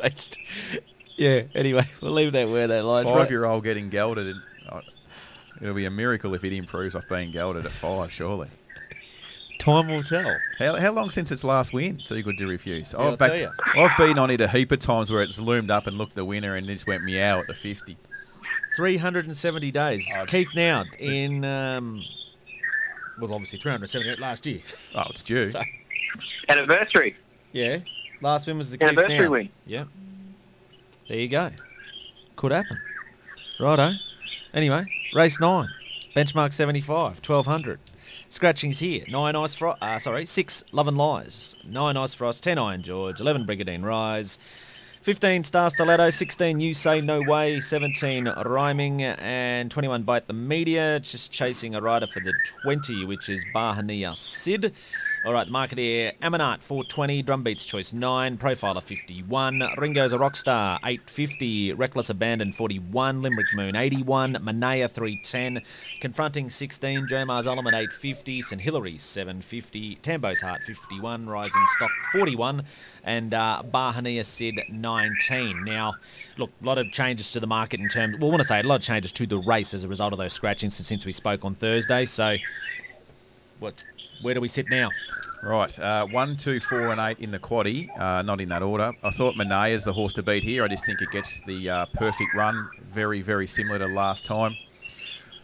Yeah. Anyway, we'll leave that where that lies. Five year old getting gelded. Uh, it'll be a miracle if it improves off being gelded at five. Surely. Time will tell. How, how long since its last win? Too good to refuse. Yeah, I'll I've, backed- tell you. I've been on it a heap of times where it's loomed up and looked the winner and just went meow at the 50. 370 days. Oh, Keith Noud in, um, well, obviously 378 last year. Oh, it's due. So, Anniversary, yeah. Last win was the Keith anniversary Noud. win. Yep. There you go. Could happen. Righto. Anyway, race nine. Benchmark 75, 1200. Scratchings here. Nine Ice Frost. Uh, sorry, six Love and Lies. Nine Ice Frost, 10 Iron George, 11 Brigadine Rise. 15 Star Stiletto, 16 You Say No Way, 17 Rhyming, and 21 Bite the Media. Just chasing a rider for the 20, which is Bahania Sid. All right, Marketeer Amanat 420, Drumbeats Choice 9, Profiler 51, Ringo's a Rockstar 850, Reckless Abandon 41, Limerick Moon 81, Manea 310, Confronting 16, Jomar's Element 850, St Hilary's 750, Tambo's Heart 51, Rising Stock 41, and uh, Bahania Sid 19. Now, look, a lot of changes to the market in terms, well, I want to say a lot of changes to the race as a result of those scratchings since we spoke on Thursday. So, what? Where do we sit now? Right, uh, one, two, four, and eight in the quaddy, uh, not in that order. I thought Manea is the horse to beat here. I just think it gets the uh, perfect run, very, very similar to last time.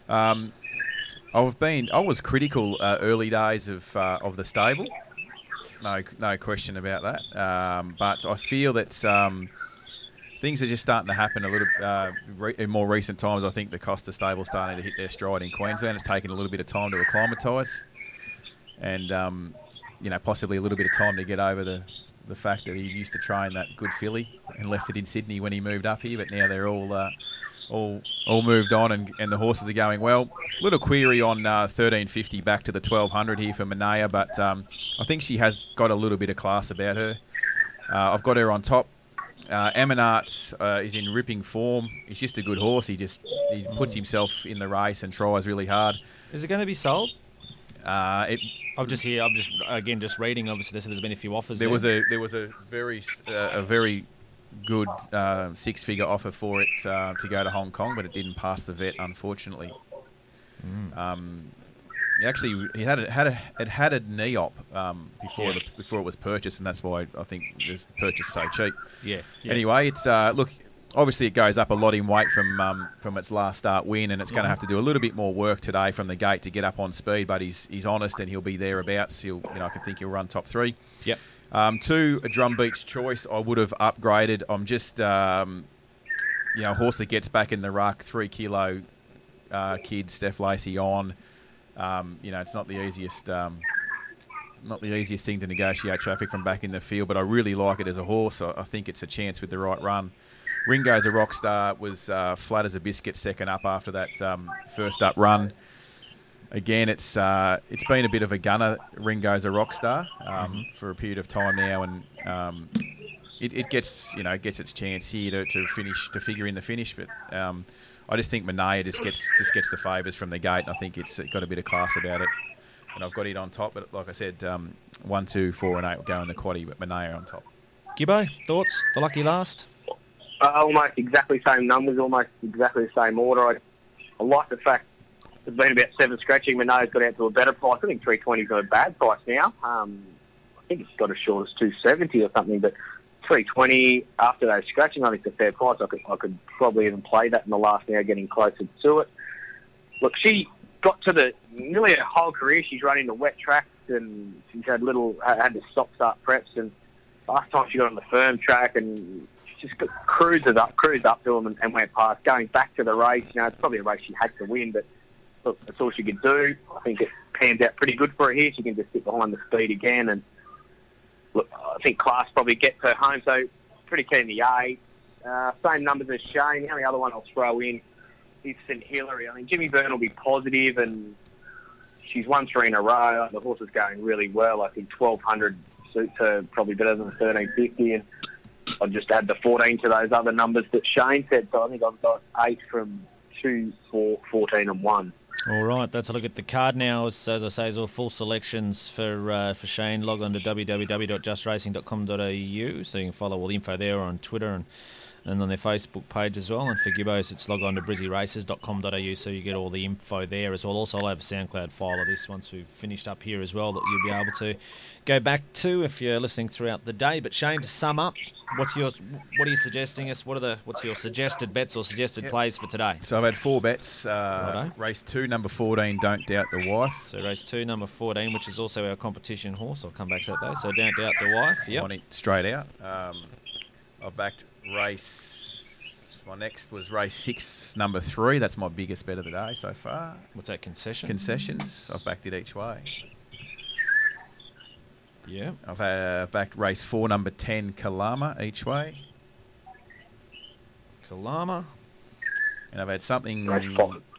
Um, I've been, I was critical uh, early days of uh, of the stable, no, no question about that. Um, but I feel that um, things are just starting to happen a little uh, re- in more recent times. I think the Costa stable starting to hit their stride in Queensland. It's taken a little bit of time to acclimatise, and um, you know possibly a little bit of time to get over the the fact that he used to train that good filly and left it in Sydney when he moved up here. But now they're all uh, all all moved on, and, and the horses are going well. Little query on uh, 1350 back to the 1200 here for Manea, but um, I think she has got a little bit of class about her. Uh, I've got her on top. Uh, Eminart uh, is in ripping form. He's just a good horse. He just he puts himself in the race and tries really hard. Is it going to be sold? Uh, it, I'm just here. I'm just again just reading. Obviously, there's, there's been a few offers. there was a there was a very uh, a very good uh, six figure offer for it uh, to go to Hong Kong, but it didn't pass the vet, unfortunately. Um, actually, he had a, had a it had a knee op um, before Yeah. the, before it was purchased, and that's why I think it was purchased so cheap. yeah. yeah. Anyway, it's uh, look. Obviously, it goes up a lot in weight from um, from its last start win, and it's going to have to do a little bit more work today from the gate to get up on speed. But he's he's honest, and he'll be thereabouts. He'll, you know, I can think he'll run top three. Yep. Um, two, a drum beats choice. I would have upgraded. I'm just, um, you know, a horse that gets back in the ruck, three kilo uh, kid, Steph Lacey on. Um, you know, it's not the easiest, um, not the easiest thing to negotiate traffic from back in the field, but I really like it as a horse. I, I think it's a chance with the right run. Ringo's a rock star. Was uh, flat as a biscuit, second up after that um, first up run again, it's uh, it's been a bit of a gunner. Ringo's a rock star um, for a period of time now, and um, it, it gets you know gets its chance here to, to finish to figure in the finish. But um, I just think Manea just gets just gets the favours from the gate, and I think it's got a bit of class about it. And I've got it on top, but like I said, um, one, two, four, and eight will go in the quaddy, but Manea on top. Gibbo, thoughts? The lucky last. Almost exactly same numbers, almost exactly the same order. I, I like the fact there's been about seven scratching. Mino's got out to a better price. I think 320 is a bad price now. Um, I think it's got as short as 270 or something, but 320 after those scratching, I think it's a fair price. I could, I could probably even play that in the last hour, getting closer to it. Look, she got to the nearly her whole career. She's running the wet tracks and she's had little had to stop start preps. And last time she got on the firm track and just cruises up, cruised up to him and, and went past. Going back to the race, you know, it's probably a race she had to win, but look, that's all she could do. I think it pans out pretty good for her here. She can just sit behind the speed again, and look, I think class probably gets her home. So pretty keen the eight. Uh, same numbers as Shane. The only other one I'll throw in is St Hilary. I mean, Jimmy Byrne will be positive, and she's won three in a row. The horse is going really well. I think 1200 suits her probably better than 1350, and I'll just add the 14 to those other numbers that Shane said. So I think I've got eight from two, four, 14, and one. All right, that's a look at the card now. As, as I say, is all full selections for uh, for Shane. Log on to www.justracing.com.au so you can follow all the info there on Twitter and and on their Facebook page as well. And for Gibbos, it's log on to brizzyraces.com.au so you get all the info there as well. Also, I'll have a SoundCloud file of this once we've finished up here as well that you'll be able to go back to if you're listening throughout the day. But Shane, to sum up, what's your what are you suggesting us? What are the what's your suggested bets or suggested Yep. plays for today? So I've had four bets. Uh, Righto. race two, number 14, Don't Doubt the Wife. So race two, number 14, which is also our competition horse. I'll come back to that though. So don't doubt the wife. Yeah. Straight out. Um, I've backed race. My next was race six, number three. That's my biggest bet of the day so far. What's that concession? Concessions. I've backed it each way. Yeah. I've uh, backed race four, number 10, Kalama, each way. Kalama. And I've had something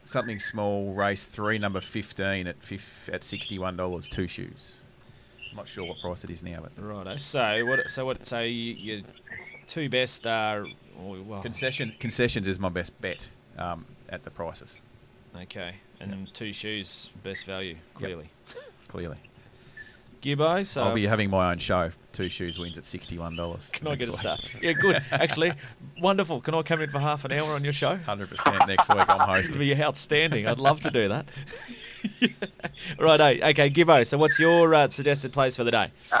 something small, race three, number 15 at fif- at $61, two shoes. I'm not sure what price it is now, but Righto. So what? So what? So you, your two best are. oh, Well, concession concessions is my best bet um, at the prices, okay, and two shoes best value clearly. clearly. Gibbo. So I'll be having my own show. Two shoes wins at $61. Can I get a start? Yeah, good. Actually, wonderful. Can I come in for half an hour on your show? 100% next week I'm It'd hosting. be outstanding. I'd love to do that. Right, okay, Gibbo. So, what's your uh, suggested place for the day? Uh,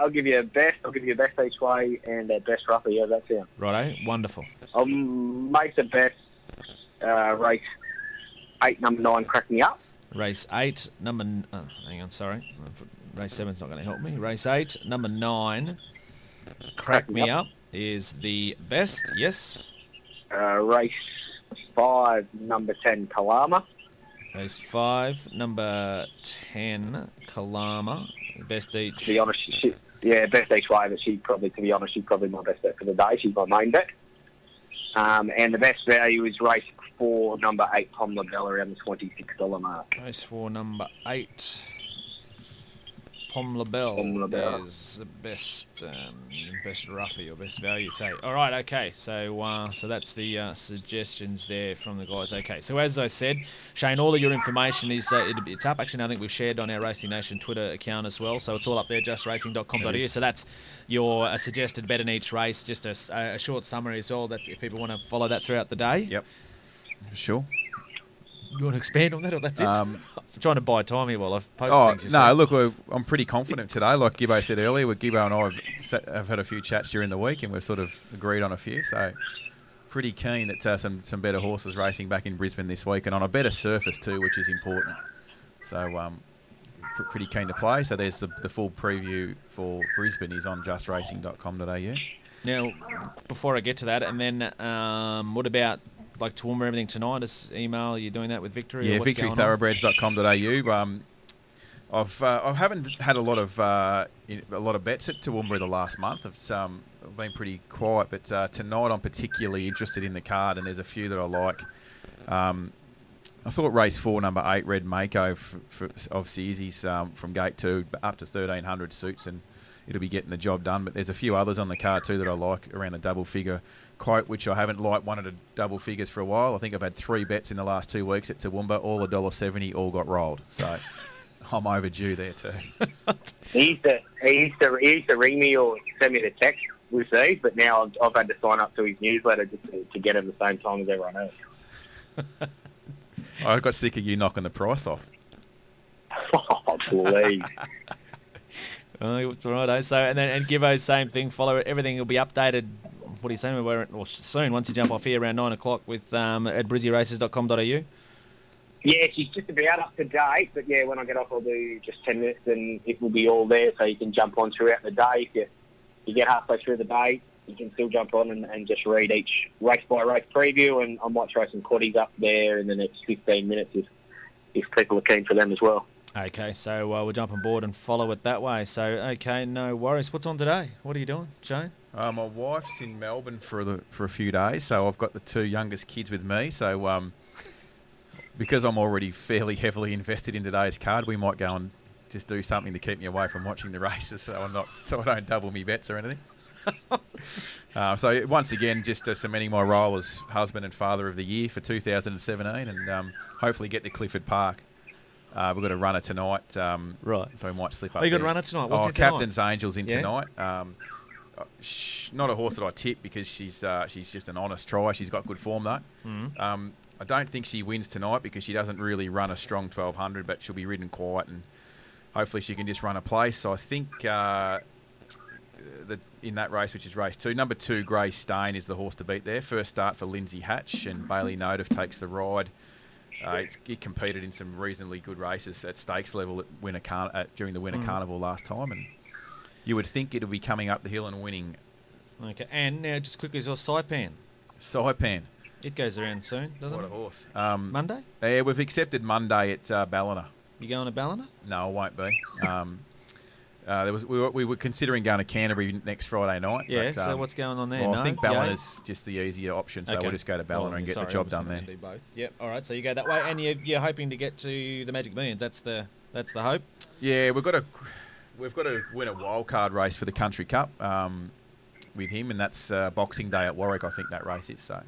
I'll give you a best. I'll give you a best each way and a best rougher. Yeah, that's it. Righto, wonderful. I'll make the best uh, race eight, number nine, crack me up. Race eight, number. n- Oh, hang on, sorry. Race seven's not going to help me. Race eight, number nine. Crack me up is the best. Yes. Uh, race five, number ten, Kalama. Race five, number ten, Kalama. Best each. To be honest, she, yeah, best each way, but she probably, to be honest, she's probably my best bet for the day. She's my main bet. Um, and the best value is race four, number eight, Pom LaBelle, around the twenty-six dollar mark. Race four, number eight. Pom LaBelle Pom LaBelle. is the best, um, best roughie or best value take. All right, okay. So, uh, so that's the uh, suggestions there from the guys. Okay, so as I said, Shane, all of your information is uh, it, it's up. Actually, I think we've shared on our Racing Nation Twitter account as well. So it's all up there, justracing.com.au. It is. So that's your uh, suggested bet in each race. Just a short summary as well. That if people want to follow that throughout the day, Yep. Sure. You want to expand on that, or that's it. Um, I'm trying to buy time here while I've posted Oh things. no! Look, we're, I'm pretty confident today. Like Gibbo said earlier, with Gibbo and I have, sat, have had a few chats during the week, and we've sort of agreed on a few. So, pretty keen that uh, some some better horses racing back in Brisbane this week, and on a better surface too, which is important. So, um, pr- pretty keen to play. So, there's the, the full preview for Brisbane is on justracing.com.au. Now, before I get to that, and then um, what about like Toowoomba everything tonight? Is email? you're doing that with Victory? Yeah, victorythoroughbreds.com.au. Um, I've uh, I haven't had a lot of uh, a lot of bets at Toowoomba the last month. It's um, been pretty quiet, but uh, tonight I'm particularly interested in the card, and there's a few that I like. Um, I thought race four, number eight, Red Mako f- for, of Searsies um, from gate two up to 1300 suits, and it'll be getting the job done. But there's a few others on the card too that I like around the double figure quote, which I haven't liked one of the double figures for a while. I think I've had three bets in the last two weeks at Toowoomba, all a dollar seventy, all got rolled. So I'm overdue there too. He used to he used to he used to ring me or send me the text with these, but now I've, I've had to sign up to his newsletter just to, to get him the same time as everyone else. I got sick of you knocking the price off. oh, please. Oh, right. Eh? So and then and Gibbo same thing. Follow it. Everything will be updated. What are you saying? We're well, soon once you jump off here around nine o'clock with um, at brizzyraces.com.au. Yeah, she's just about up to date, but yeah, when I get off, I'll do just 10 minutes and it will be all there so you can jump on throughout the day. If you, you get halfway through the day, you can still jump on and, and just read each race by race preview, and I might throw some quaddies up there in the next 15 minutes if, if people are keen for them as well. Okay, so uh, we'll jump on board and follow it that way. So, okay, no worries. What's on today? What are you doing, Shane? Uh, my wife's in Melbourne for the for a few days, so I've got the two youngest kids with me. So, um, because I'm already fairly heavily invested in today's card, we might go and just do something to keep me away from watching the races, so I'm not so I don't double me bets or anything. uh, so once again, just uh, cementing my role as husband and father of the year for 2017, and um, hopefully get to Clifford Park. Uh, we've got a runner tonight, um, Right. so we might slip up. Oh, you got a runner tonight? What's oh? Captain's Angels in Yeah? tonight. Um, not a horse that I tip because she's uh, she's just an honest try. She's got good form though. Mhm. Um, I don't think she wins tonight because she doesn't really run a strong 1200, but she'll be ridden quiet and hopefully she can just run a place. So I think uh, that in that race, which is race two, number two, Grey Stain is the horse to beat there. First start for Lindsay Hatch and Baylee Nothdurft takes the ride. Uh, it's, it competed in some reasonably good races at stakes level at Winter Car- at, during the Winter Mm. Carnival last time, and you would think it'll be coming up the hill and winning. Okay, and now just quickly, your Saipan. Saipan, It goes around soon, doesn't it? what a horse! Um, Monday? yeah, we've accepted Monday at uh, Ballina. You going to Ballina? No, I won't be. Um, uh, there was we were, we were considering going to Canterbury next Friday night. Yeah, but, so um, what's going on there? Well, no? I think Yay? Ballina's just the easier option, so Okay. we'll just go to Ballina Well, and get sorry, the job done there. gonna Do both. Yep. All right. So you go that way, and you're, you're hoping to get to the Magic Millions. That's the that's the hope. Yeah, we've got to we've got to win a wild card race for the Country Cup um, with him, and that's uh, Boxing Day at Warwick. I think that race is so.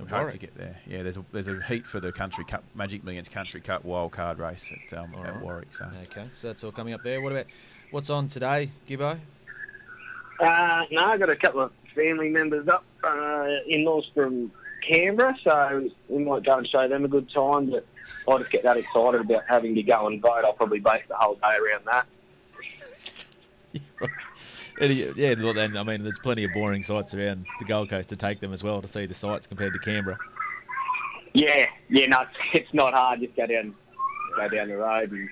We hope to get there. Yeah, there's a there's a heat for the Country Cup Magic Millions Country Cup wild card race at um, at right. Warwick. So Okay. So that's all coming up there. What about what's on today, Gibbo? Uh, no, I got a couple of family members up, uh, in-laws from Canberra, so we might go and show them a good time. But I just get that excited about having to go and vote. I'll probably base the whole day around that. Yeah. Well, then I mean, there's plenty of boring sites around the Gold Coast to take them as well to see the sites compared to Canberra. Yeah, yeah, no, it's, it's not hard. Just go down, go down the road and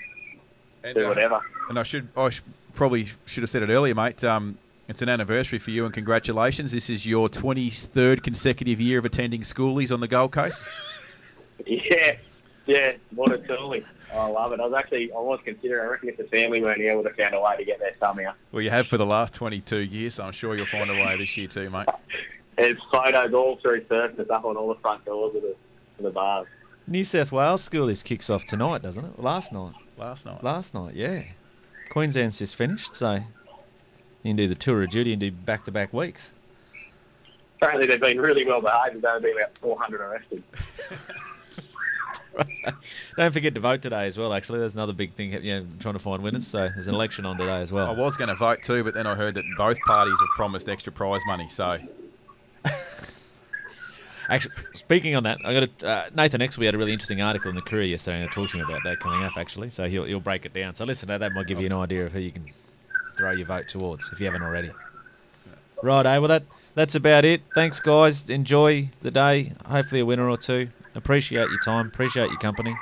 and, do uh, whatever. And I should, I sh- probably should have said it earlier, mate. Um, it's an anniversary for you, and congratulations. This is your 23rd consecutive year of attending schoolies on the Gold Coast. Yeah, yeah, what a toolie. I love it. I was actually, I was considering, I reckon if the family weren't here, I would have found a way to get there somehow. Well, you have for the last 22 years, so I'm sure you'll find a way this year too, mate. it's photos all through surface up on all the front doors of the, of the bars. New South Wales school Schoolies kicks off tonight, doesn't it? Last night. Last night. Last night, yeah. Queensland's just finished, so you can do the tour of duty and do back-to-back weeks. Apparently they've been really well behaved. There's only been about 400 arrested. Don't forget to vote today as well. Actually, there's another big thing. You know, trying to find winners. So there's an election on today as well. I was going to vote too, but then I heard that both parties have promised extra prize money. So Actually, speaking on that, I got a, uh, Nathan Exelby had a really interesting article in the Courier yesterday and talking about that coming up. Actually, so he'll he'll break it down. So listen to that. Might give you an idea of who you can throw your vote towards if you haven't already. Right, eh? Well, that that's about it. Thanks, guys. Enjoy the day. Hopefully, a winner or two. Appreciate your time. Appreciate your company.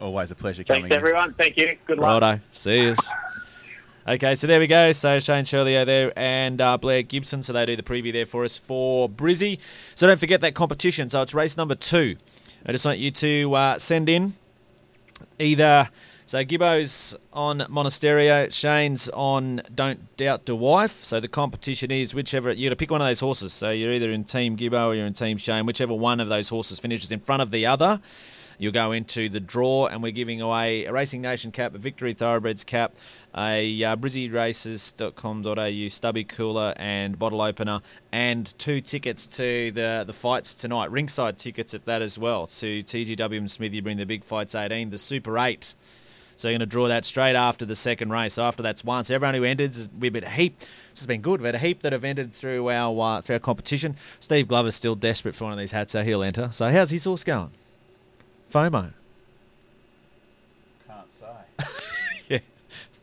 always a pleasure coming. Thanks, in. everyone. Thank you. Good luck. Righto. See yous. Okay, so there we go. So Shane Shirley there and uh, Blair Gibson. So they do the preview there for us for Brizzy. So don't forget that competition. So it's race number two. I just want you to uh, send in either. So Gibbo's on Monasterio, Shane's on Don't Doubt the Wife. So the competition is whichever you got to pick one of those horses. So you're either in Team Gibbo or you're in Team Shane. Whichever one of those horses finishes in front of the other, you'll go into the draw, and we're giving away a Racing Nation cap, a Victory Thoroughbreds cap, a uh, brizzyraces.com.au stubby cooler and bottle opener, and two tickets to the the fights tonight. Ringside tickets at that as well. To TGW and Smithy bring the big fights 18, the Super 8. So you're going to draw that straight after the second race. So after that's one. So everyone who entered, we've had a heap. This has been good. We've had a heap that have entered through our uh, through our competition. Steve Glover's still desperate for one of these hats, so he'll enter. So how's his horse going? FOMO. Can't say. Yeah.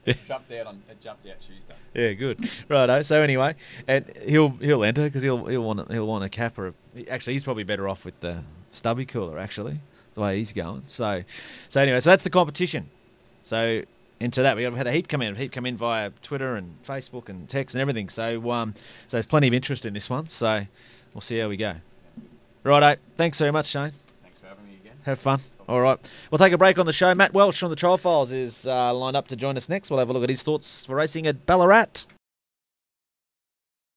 Yeah. Jumped out on it. Jumped out Tuesday. Yeah, good. Righto. So anyway, and he'll he'll enter because he'll he'll want he'll want a cap or a, actually he's probably better off with the stubby cooler actually the way he's going. So so anyway, so that's the competition. So into that. We have had a heap come in, a heap come in via Twitter and Facebook and text and everything. So, um, so there's plenty of interest in this one. So, we'll see how we go. Righto. Thanks very much, Shane. Thanks for having me again. Have fun. All right. We'll take a break on the show. Matt Welch from the Trial Files is uh, lined up to join us next. We'll have a look at his thoughts for racing at Ballarat.